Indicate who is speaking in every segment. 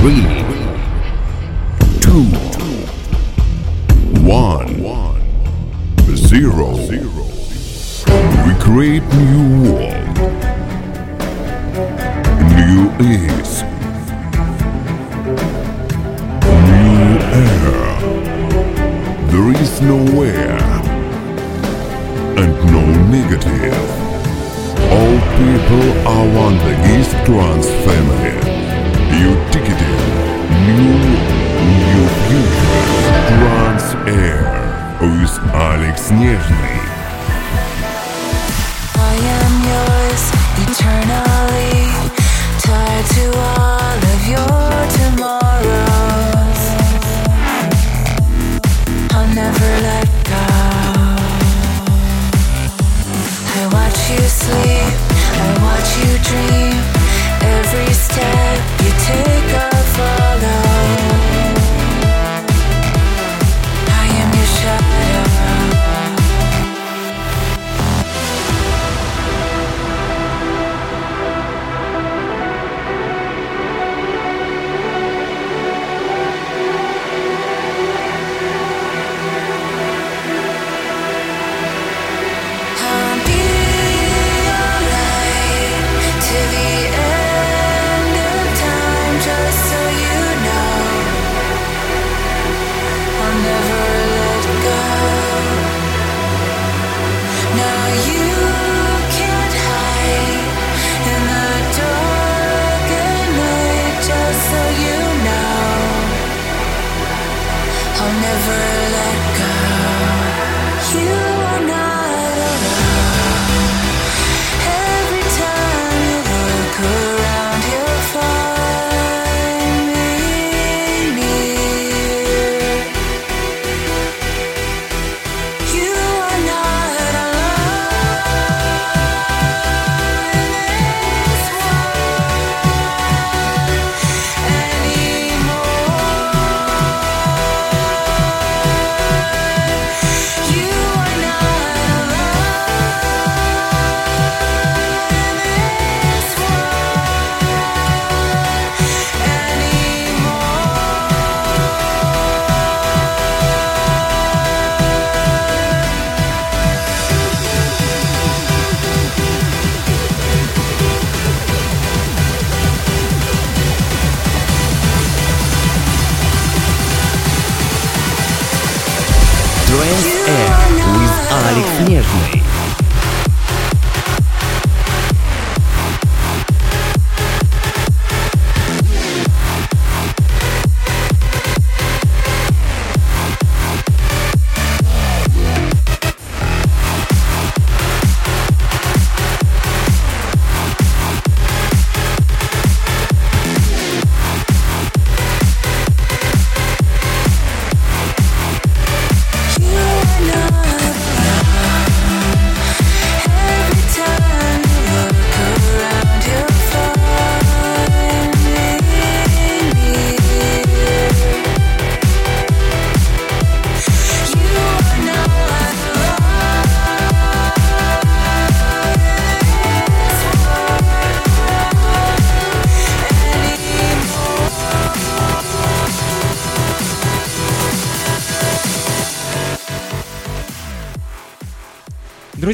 Speaker 1: Three, two, one, zero. We create new world, new is, new air. There is nowhere and no negative. All people are one the East Trans family. You ticketed new new future Trans Air with Alex Нежный.
Speaker 2: I am yours eternally, tied to all of your tomorrows. I'll never let go. I watch you sleep, I watch you dream. Every step you take,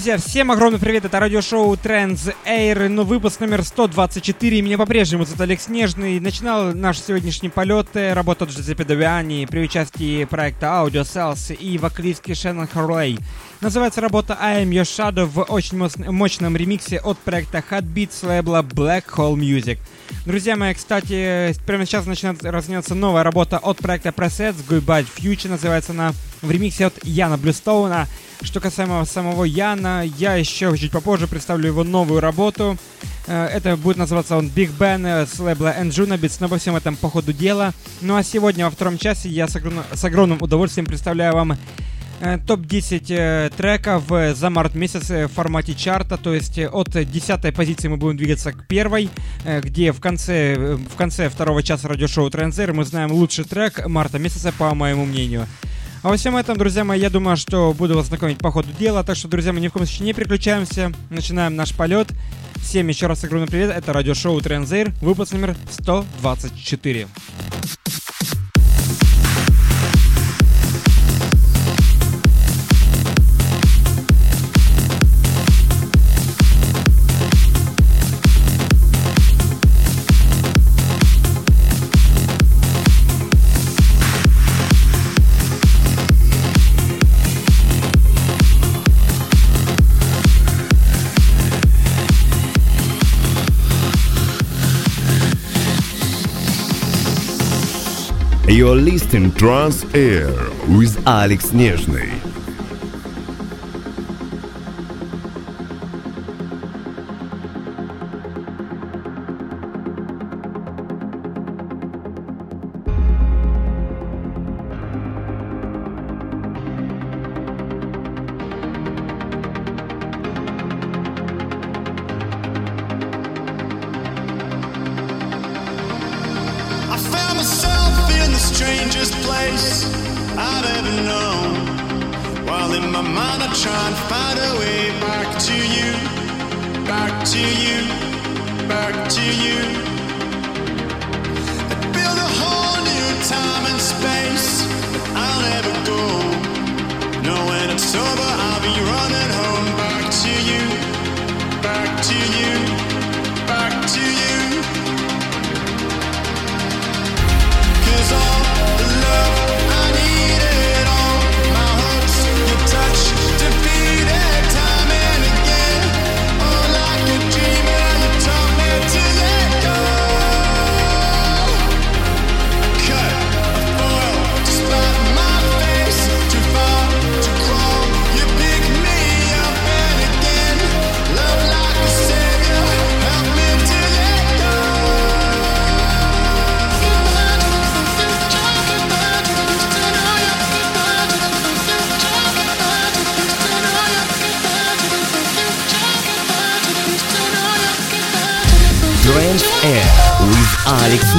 Speaker 3: Друзья, всем огромный привет, это радиошоу Trends Air, ну выпуск номер 124, и меня по-прежнему зовут Алекс Нежный. Начинал наш сегодняшний полет э, работа от Джузеппе Давиани при участии проекта Audio Cells и вокалистки Шеннон Харлей. Называется работа I Am Your Shadow в очень мощ- мощном ремиксе от проекта Hot Beat с лейбла Black Hole Music. Друзья мои, кстати, прямо сейчас начинает разгоняться новая работа от проекта Presets Goodbye Future, называется она в ремиксе от Яна Блюстоуна. Что касаемо самого Яна, я еще чуть попозже представлю его новую работу. Э, Это будет называться он Big Ben э, с лейбла Enjuna Beats, но обо всем этом по ходу дела. Ну а сегодня во втором часе я с огромным, с огромным удовольствием представляю вам э, топ-10 э, треков за март месяц в формате чарта, то есть от 10 позиции мы будем двигаться к первой, где в конце, в конце второго часа радиошоу Трензер мы знаем лучший трек марта месяца, по моему мнению. А во всем этом, друзья мои, я думаю, что буду вас знакомить по ходу дела, так что, друзья, мы ни в коем случае не переключаемся, начинаем наш полет. Всем еще раз огромный привет, это радиошоу Трензейр, выпуск номер 124.
Speaker 1: You're listening Trans Air with Alex Нежный.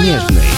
Speaker 2: Śnieżnej.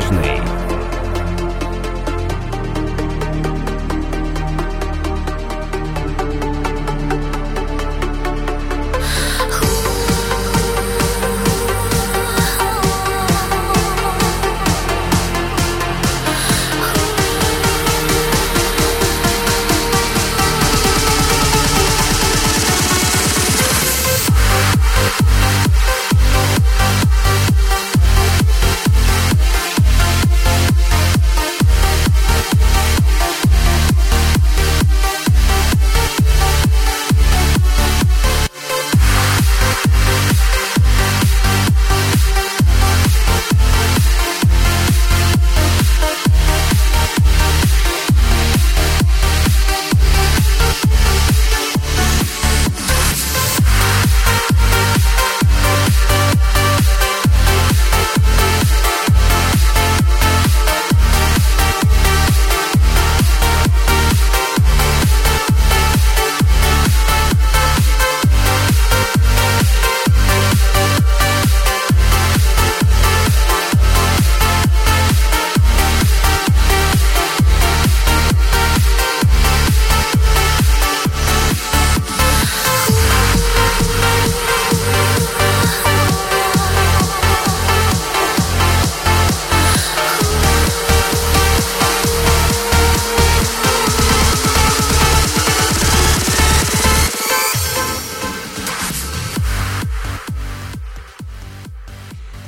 Speaker 4: Снежный.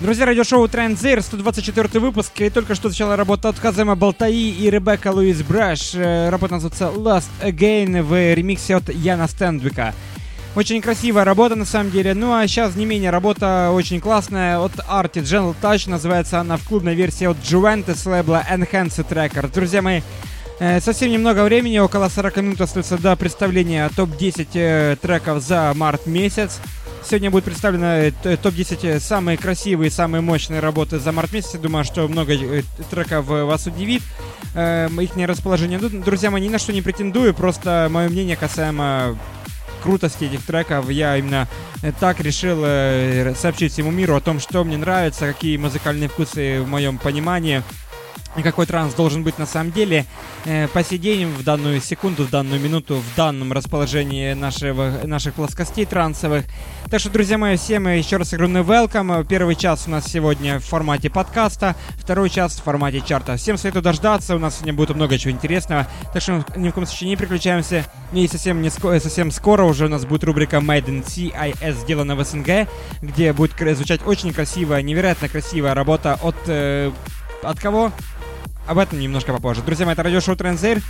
Speaker 3: Друзья, радиошоу Транзир, 124 выпуск, и только что начала работа от Казема Балтаи и Ребекка Луис Браш. Э, работа называется Last Again в ремиксе от Яна Стендвика. Очень красивая работа на самом деле. Ну а сейчас не менее работа очень классная от Arty General Touch. Называется она в клубной версии от Juventus лейбла Enhanced Records. Друзья мои, э, совсем немного времени, около 40 минут остается до представления топ-10 э, треков за март месяц. Сегодня будет представлено э, топ-10 э, самые красивые, самые мощные работы за март месяц. Думаю, что много э, треков вас удивит. Их расположение. Ну, друзья мои, ни на что не претендую, просто мое мнение касаемо крутости этих треков. Я именно так решил сообщить всему миру о том, что мне нравится, какие музыкальные вкусы в моем понимании какой транс должен быть на самом деле. Э, по сей в данную секунду, в данную минуту, в данном расположении нашего, наших плоскостей трансовых. Так что, друзья мои, всем еще раз огромный welcome. Первый час у нас сегодня в формате подкаста, второй час в формате чарта. Всем советую дождаться, у нас сегодня будет много чего интересного. Так что ни в коем случае не переключаемся. И совсем, не ско- совсем скоро уже у нас будет рубрика Made in CIS, сделана в СНГ, где будет звучать очень красивая, невероятно красивая работа от... Э, от кого? Об этом немножко попозже. Друзья мои, это радиошоу Транзейр.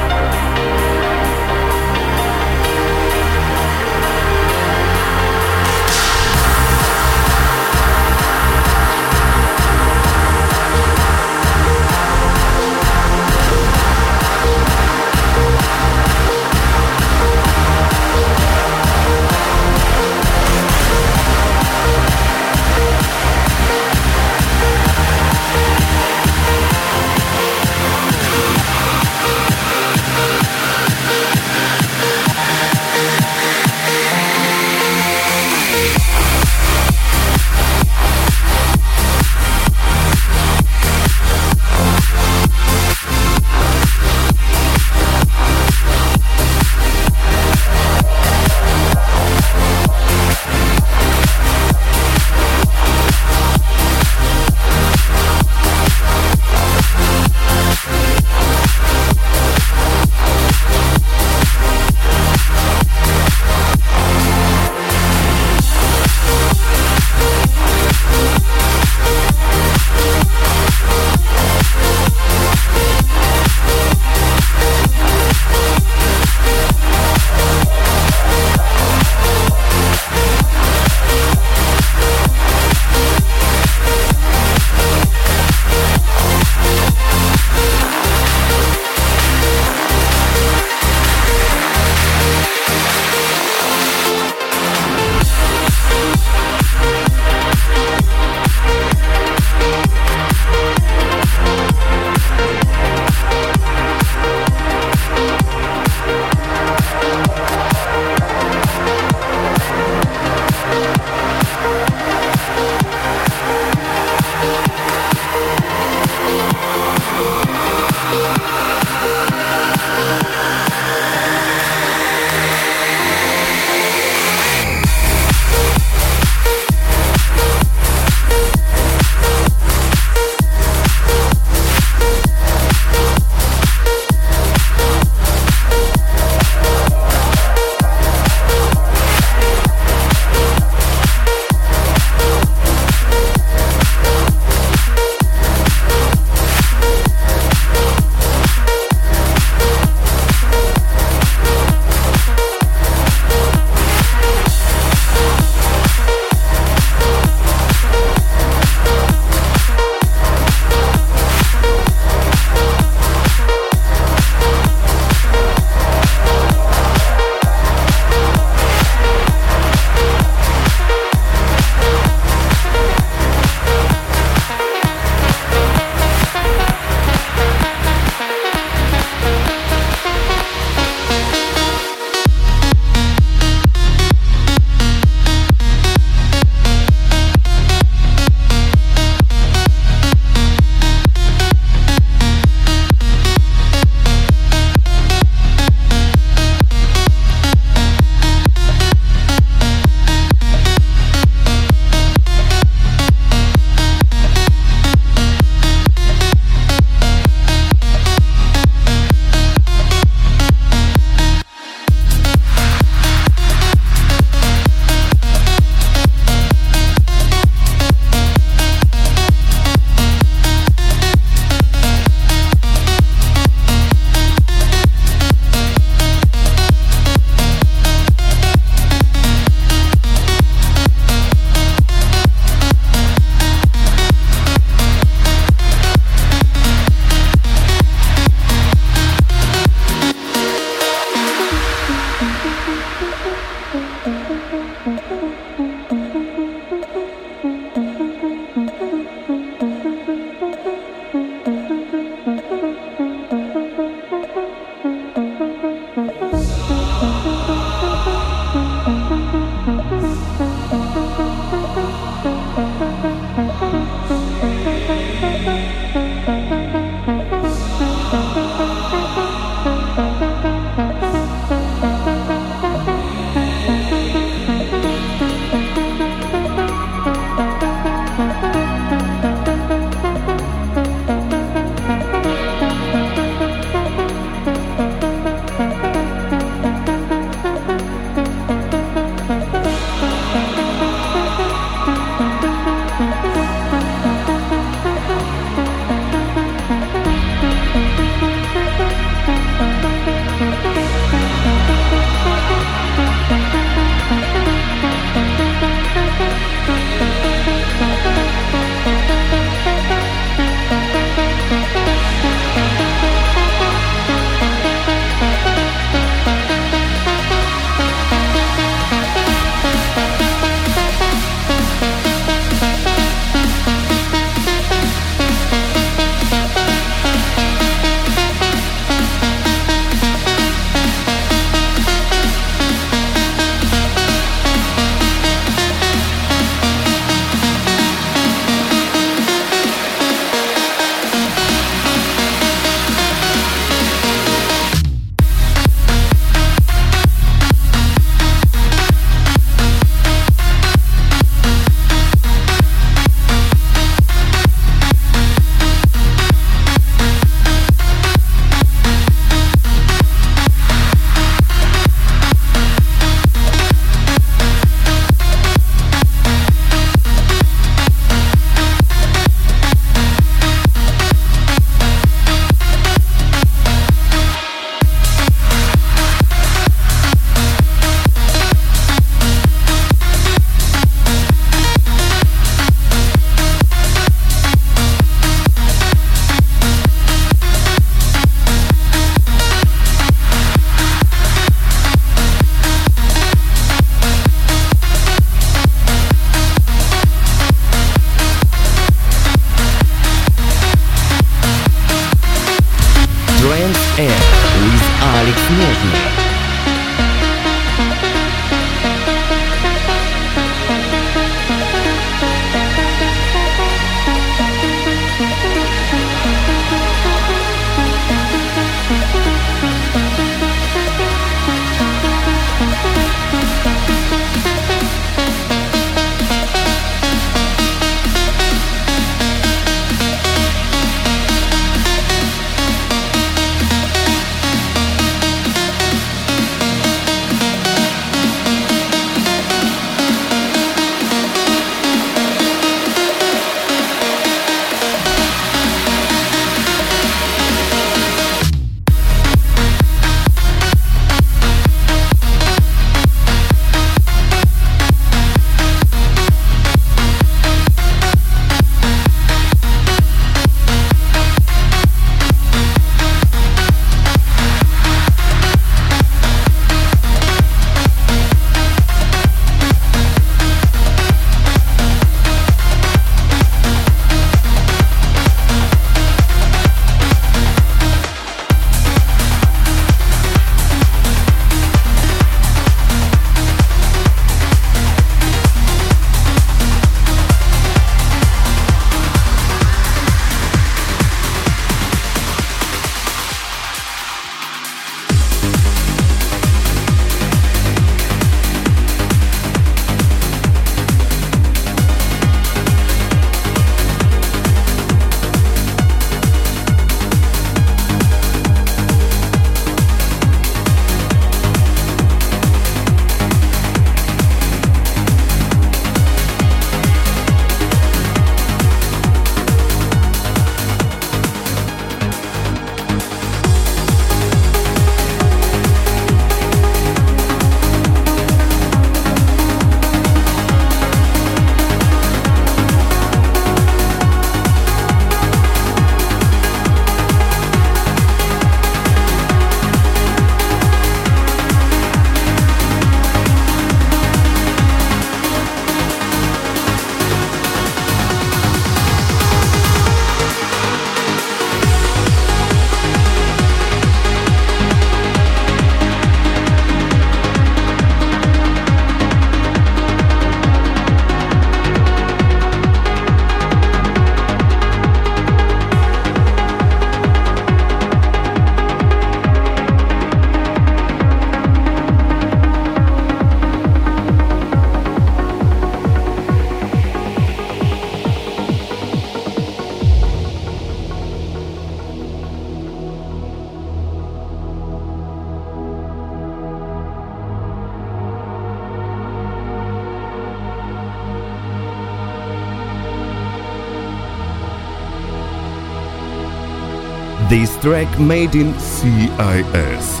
Speaker 1: track made in CIS.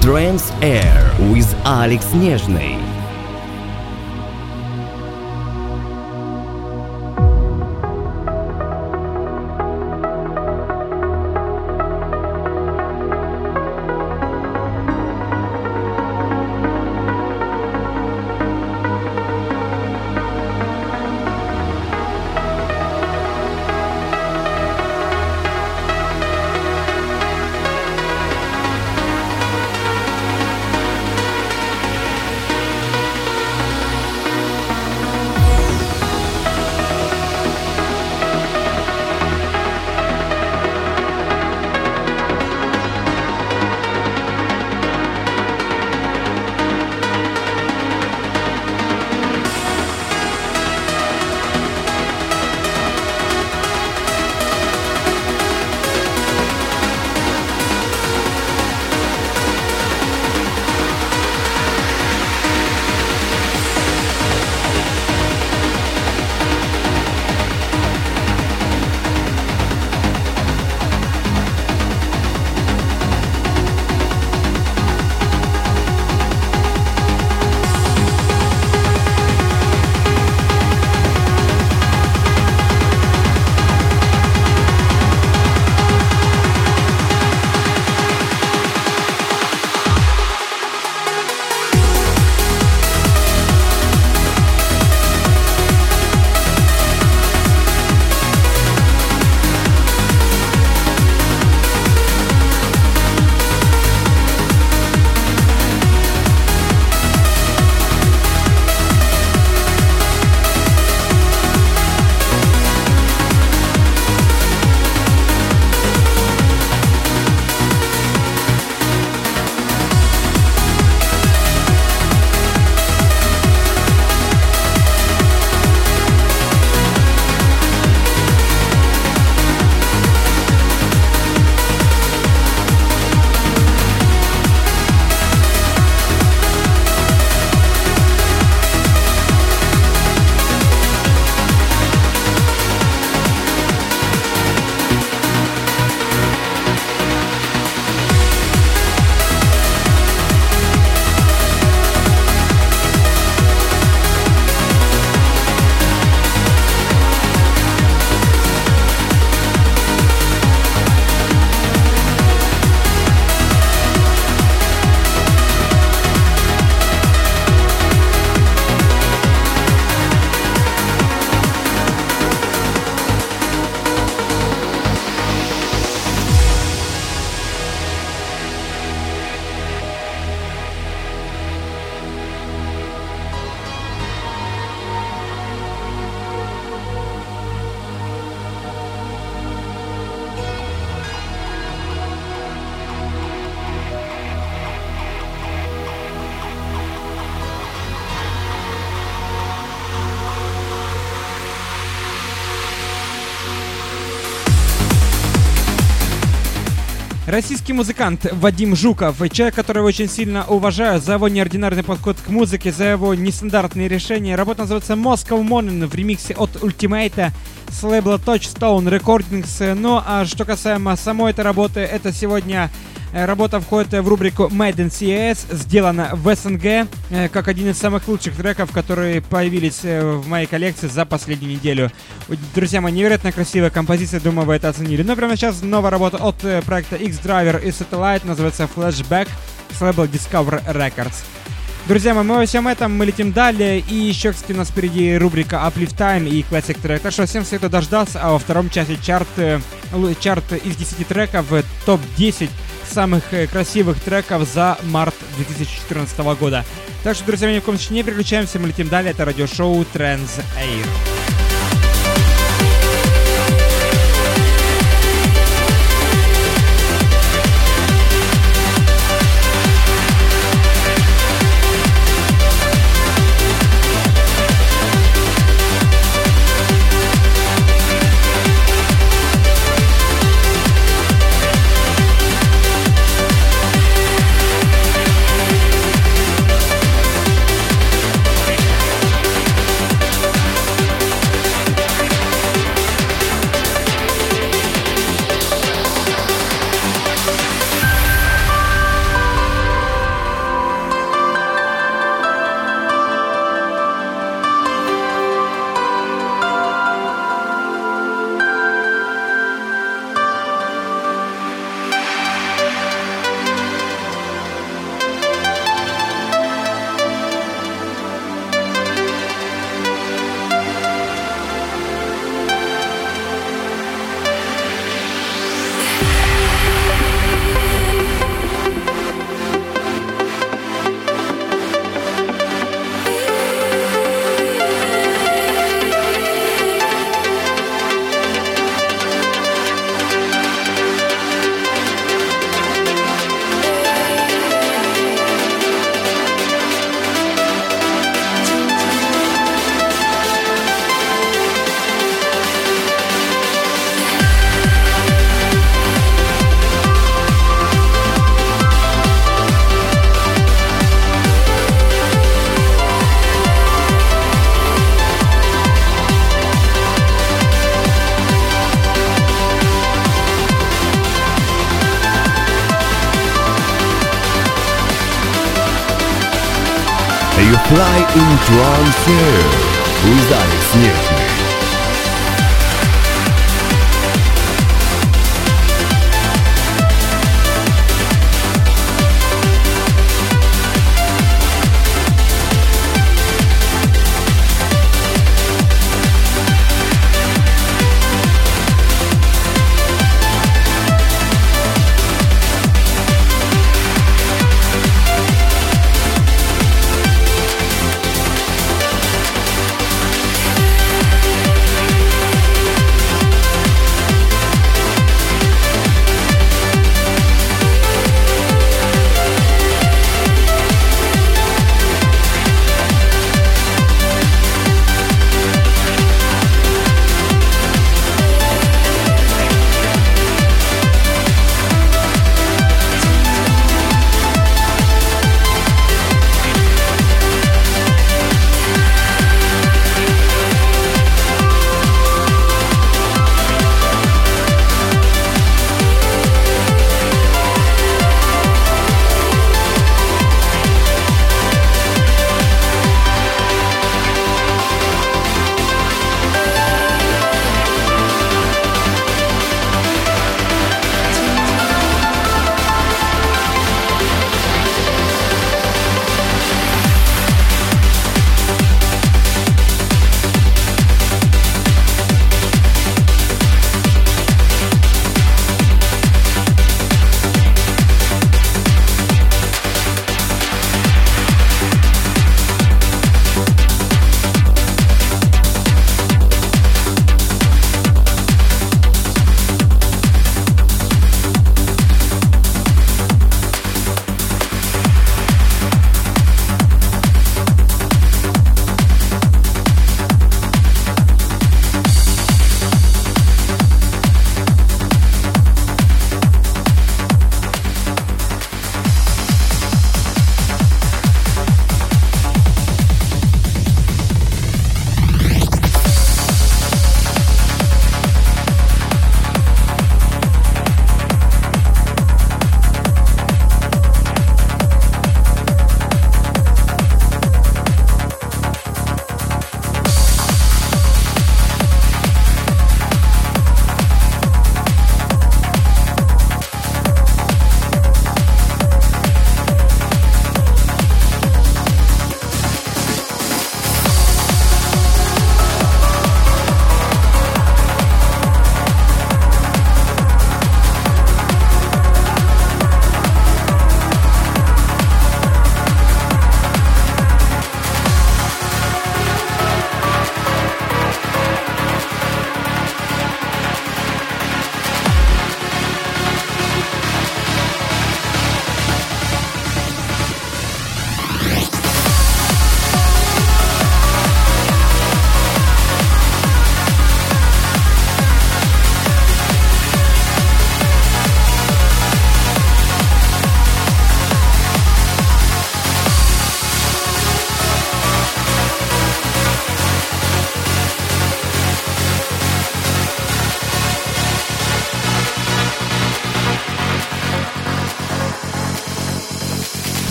Speaker 4: Trans Air with Alex Нежный.
Speaker 3: Российский музыкант Вадим Жуков, человек, которого очень сильно уважаю за его неординарный подход к музыке, за его нестандартные решения. Работа называется Moscow Morning в ремиксе от Ultimate с лейбла Touchstone Recordings. Ну а что касаемо самой этой работы, это сегодня работа входит в рубрику Made in CES, сделана в СНГ, э, как один из самых лучших треков, которые появились э, в моей коллекции за последнюю неделю. Друзья мои, невероятно красивая композиция, думаю, вы это оценили. Но прямо сейчас новая работа от проекта X-Driver и Satellite, называется Flashback с лейбла Discover Records. Друзья мои, мы во всем этом мы летим далее. И еще, кстати, у нас впереди рубрика Uplift Time и Classic Track. Так что всем советую дождаться. А во втором часе чарт, чарт из 10 треков, топ-10 самых э, красивых треков за март 2014 года. Так что, друзья, ни в коем случае не переключаемся, мы летим далее. Это радиошоу Trends Air.
Speaker 1: Yeah.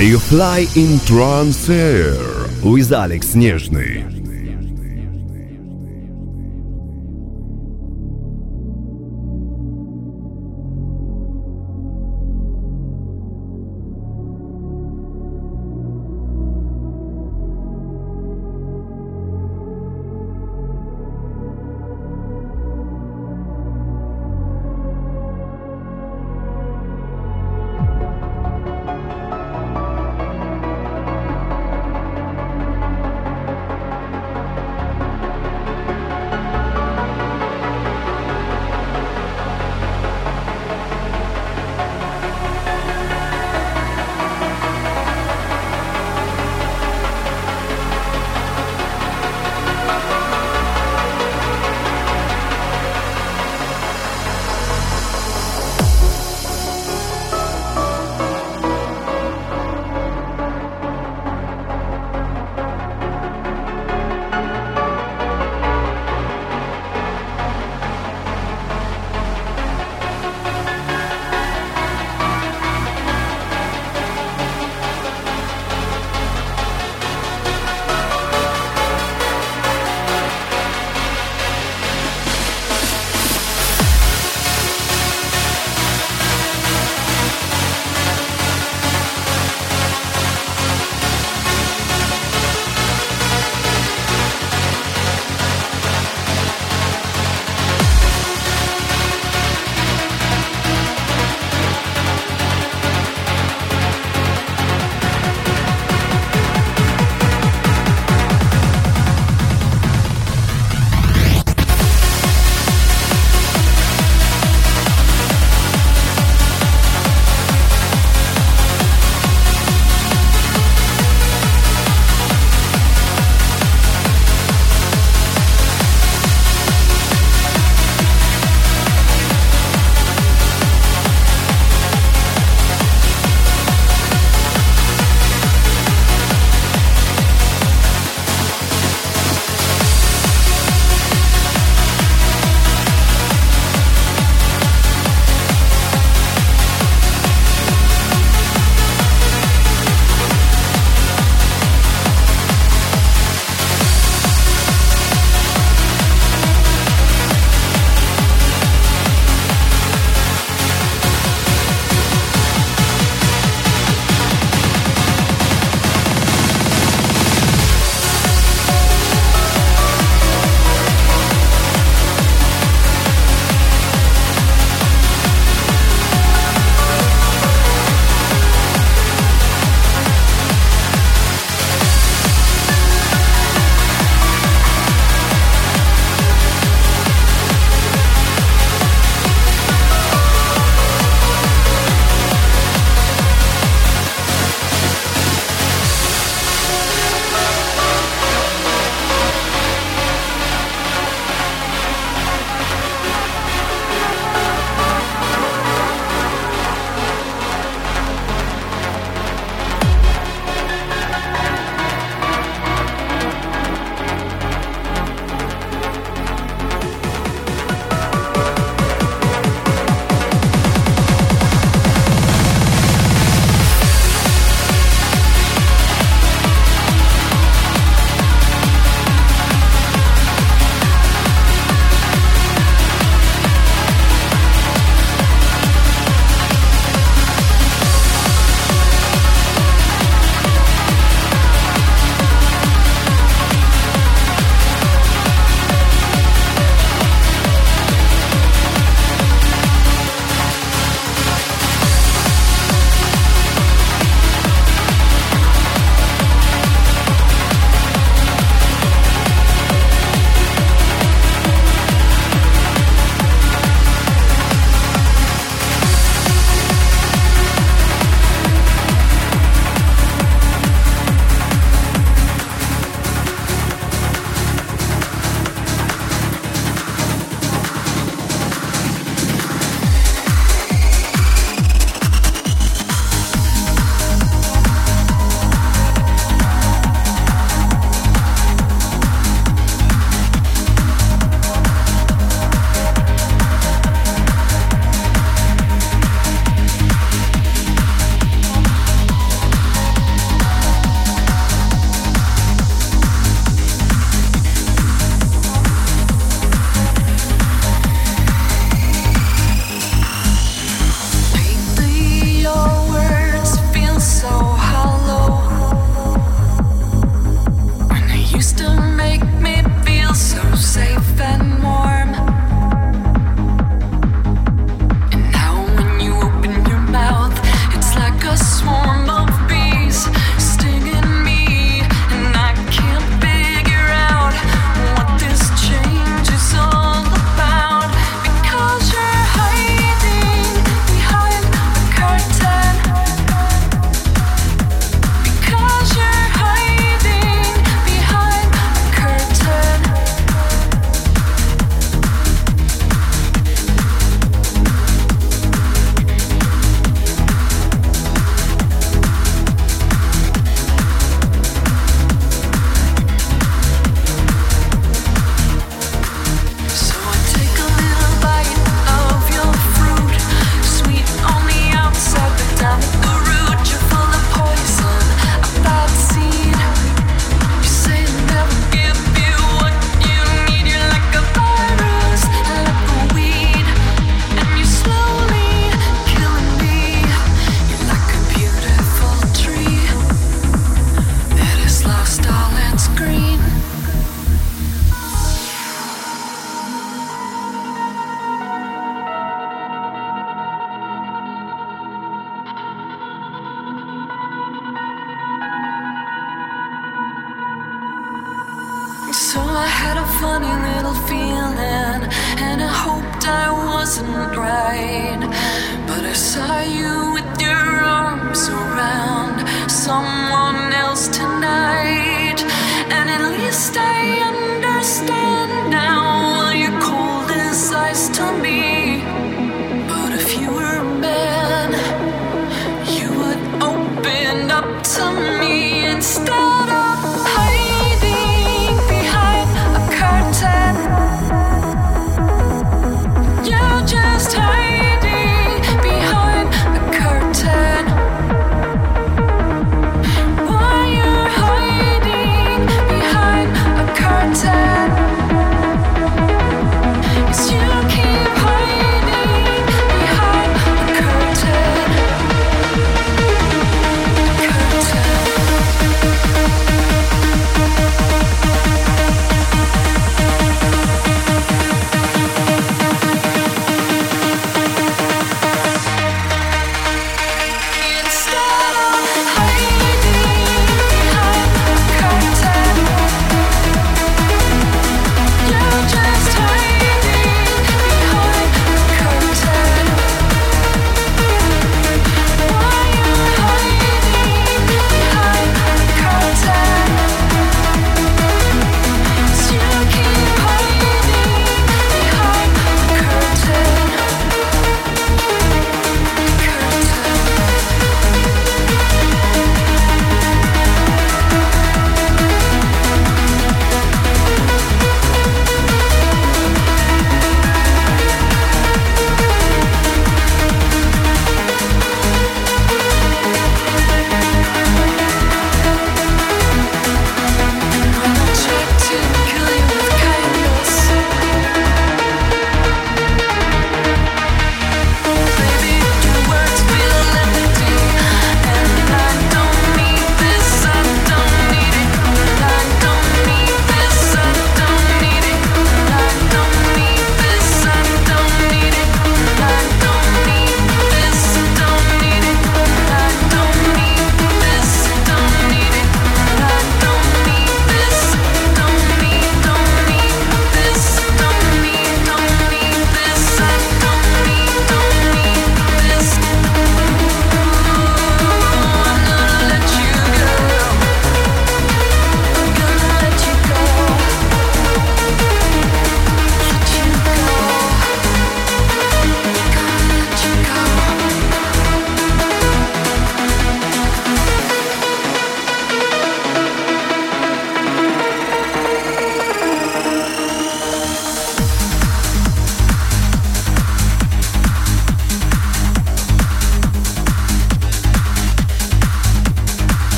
Speaker 4: You fly in trance air with Alex Нежный.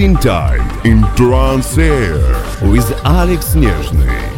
Speaker 4: In Time in Trance Air with Alex
Speaker 3: Nezhny.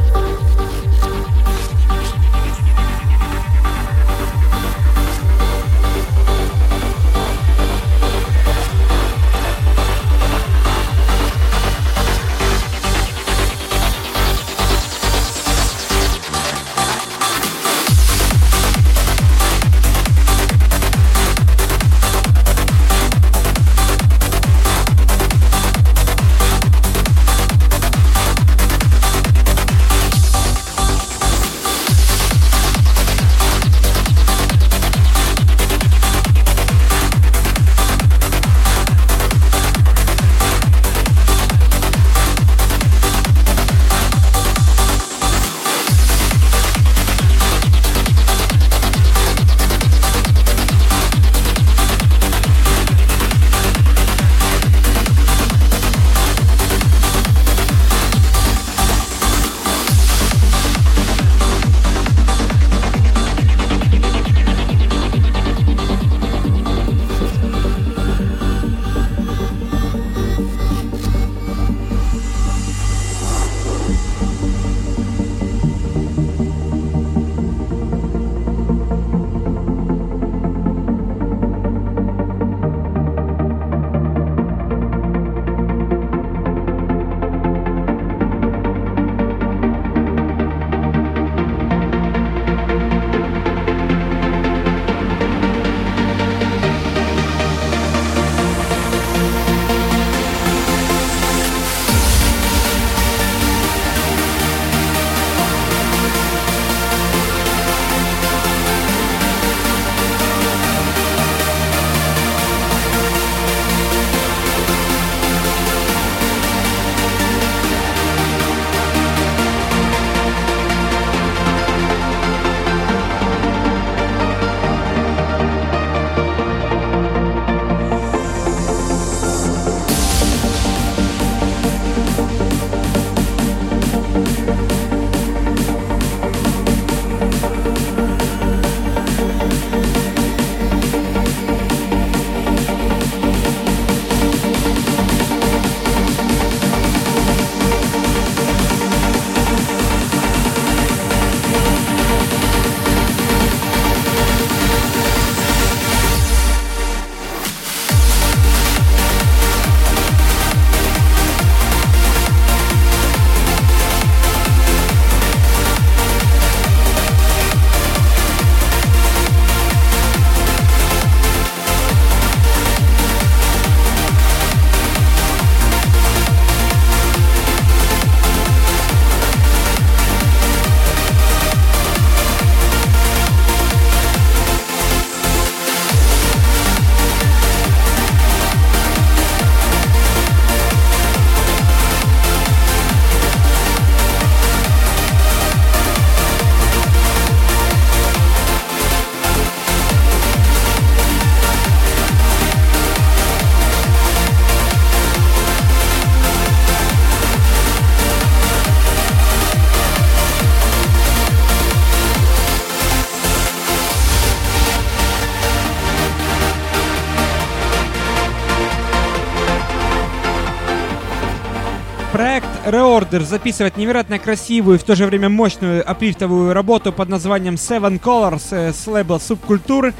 Speaker 3: Reorder записывает невероятно красивую и в то же время мощную аплифтовую работу под названием Seven Colors э, с лейбла Субкультуры.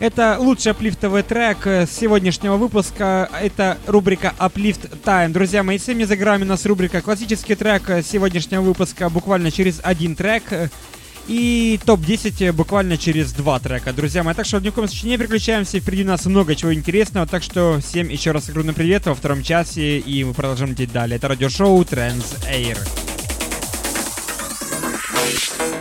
Speaker 3: Это лучший аплифтовый трек э, сегодняшнего выпуска. Это рубрика Uplift Time. Друзья мои, всеми за грамме у нас рубрика классический трек э, сегодняшнего выпуска буквально через один трек. Э, И топ-10 буквально через два трека, друзья мои. Так что в коем случае не переключаемся. Впереди у нас много чего интересного. Так что всем еще раз огромный привет во втором часе. И мы продолжим лететь далее. Это радиошоу Trans Air.
Speaker 2: Thank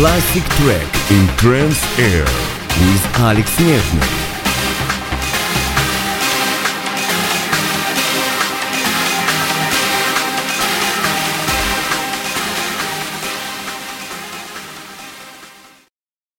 Speaker 4: classic track in Trance Air with Alex Nevnik.